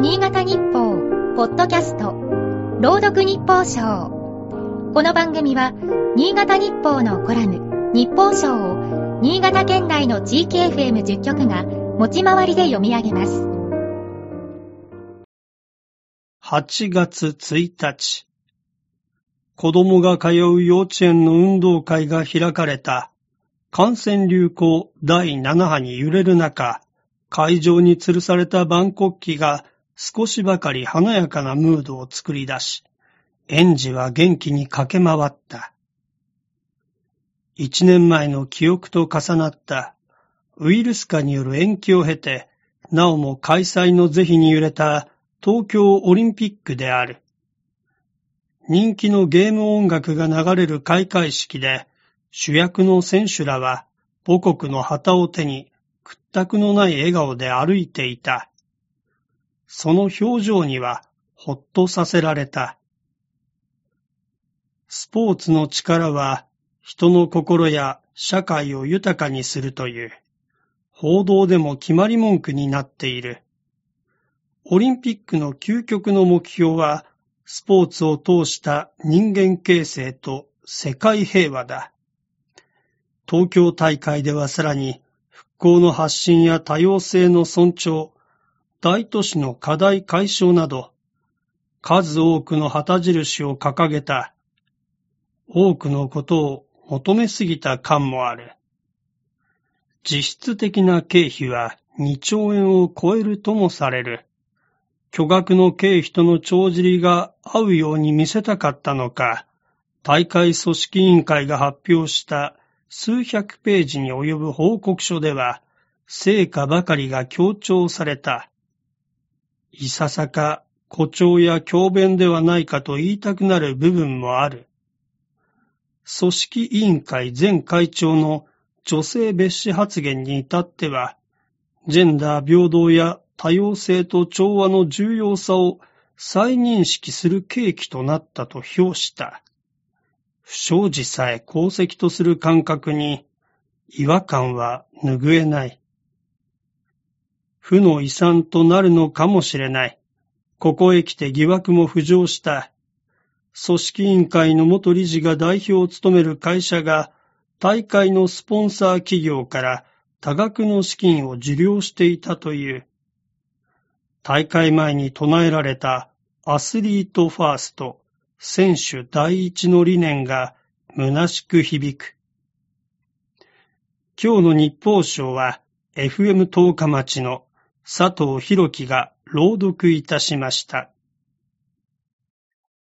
新潟日報、ポッドキャスト、朗読日報賞。この番組は、新潟日報のコラム、日報賞を、新潟県内の地域 FM10 局が、持ち回りで読み上げます。8月1日、子供が通う幼稚園の運動会が開かれた。感染流行第7波に揺れる中、会場に吊るされた万国旗が少しばかり華やかなムードを作り出し、園児は元気に駆け回った。一年前の記憶と重なったウイルス化による延期を経て、なおも開催の是非に揺れた東京オリンピックである。人気のゲーム音楽が流れる開会式で、主役の選手らは母国の旗を手に屈託のない笑顔で歩いていた。その表情にはほっとさせられた。スポーツの力は人の心や社会を豊かにするという報道でも決まり文句になっている。オリンピックの究極の目標はスポーツを通した人間形成と世界平和だ。東京大会ではさらに復興の発信や多様性の尊重、大都市の課題解消など、数多くの旗印を掲げた、多くのことを求めすぎた感もある。実質的な経費は2兆円を超えるともされる。巨額の経費との帳尻が合うように見せたかったのか、大会組織委員会が発表した数百ページに及ぶ報告書では、成果ばかりが強調された。いささか誇張や強弁ではないかと言いたくなる部分もある。組織委員会前会長の女性別紙発言に至っては、ジェンダー平等や多様性と調和の重要さを再認識する契機となったと評した。不祥事さえ功績とする感覚に違和感は拭えない。負の遺産となるのかもしれない。ここへ来て疑惑も浮上した。組織委員会の元理事が代表を務める会社が大会のスポンサー企業から多額の資金を受領していたという。大会前に唱えられたアスリートファースト選手第一の理念が虚しく響く。今日の日報賞は FM 十日町の佐藤博樹が朗読いたしました。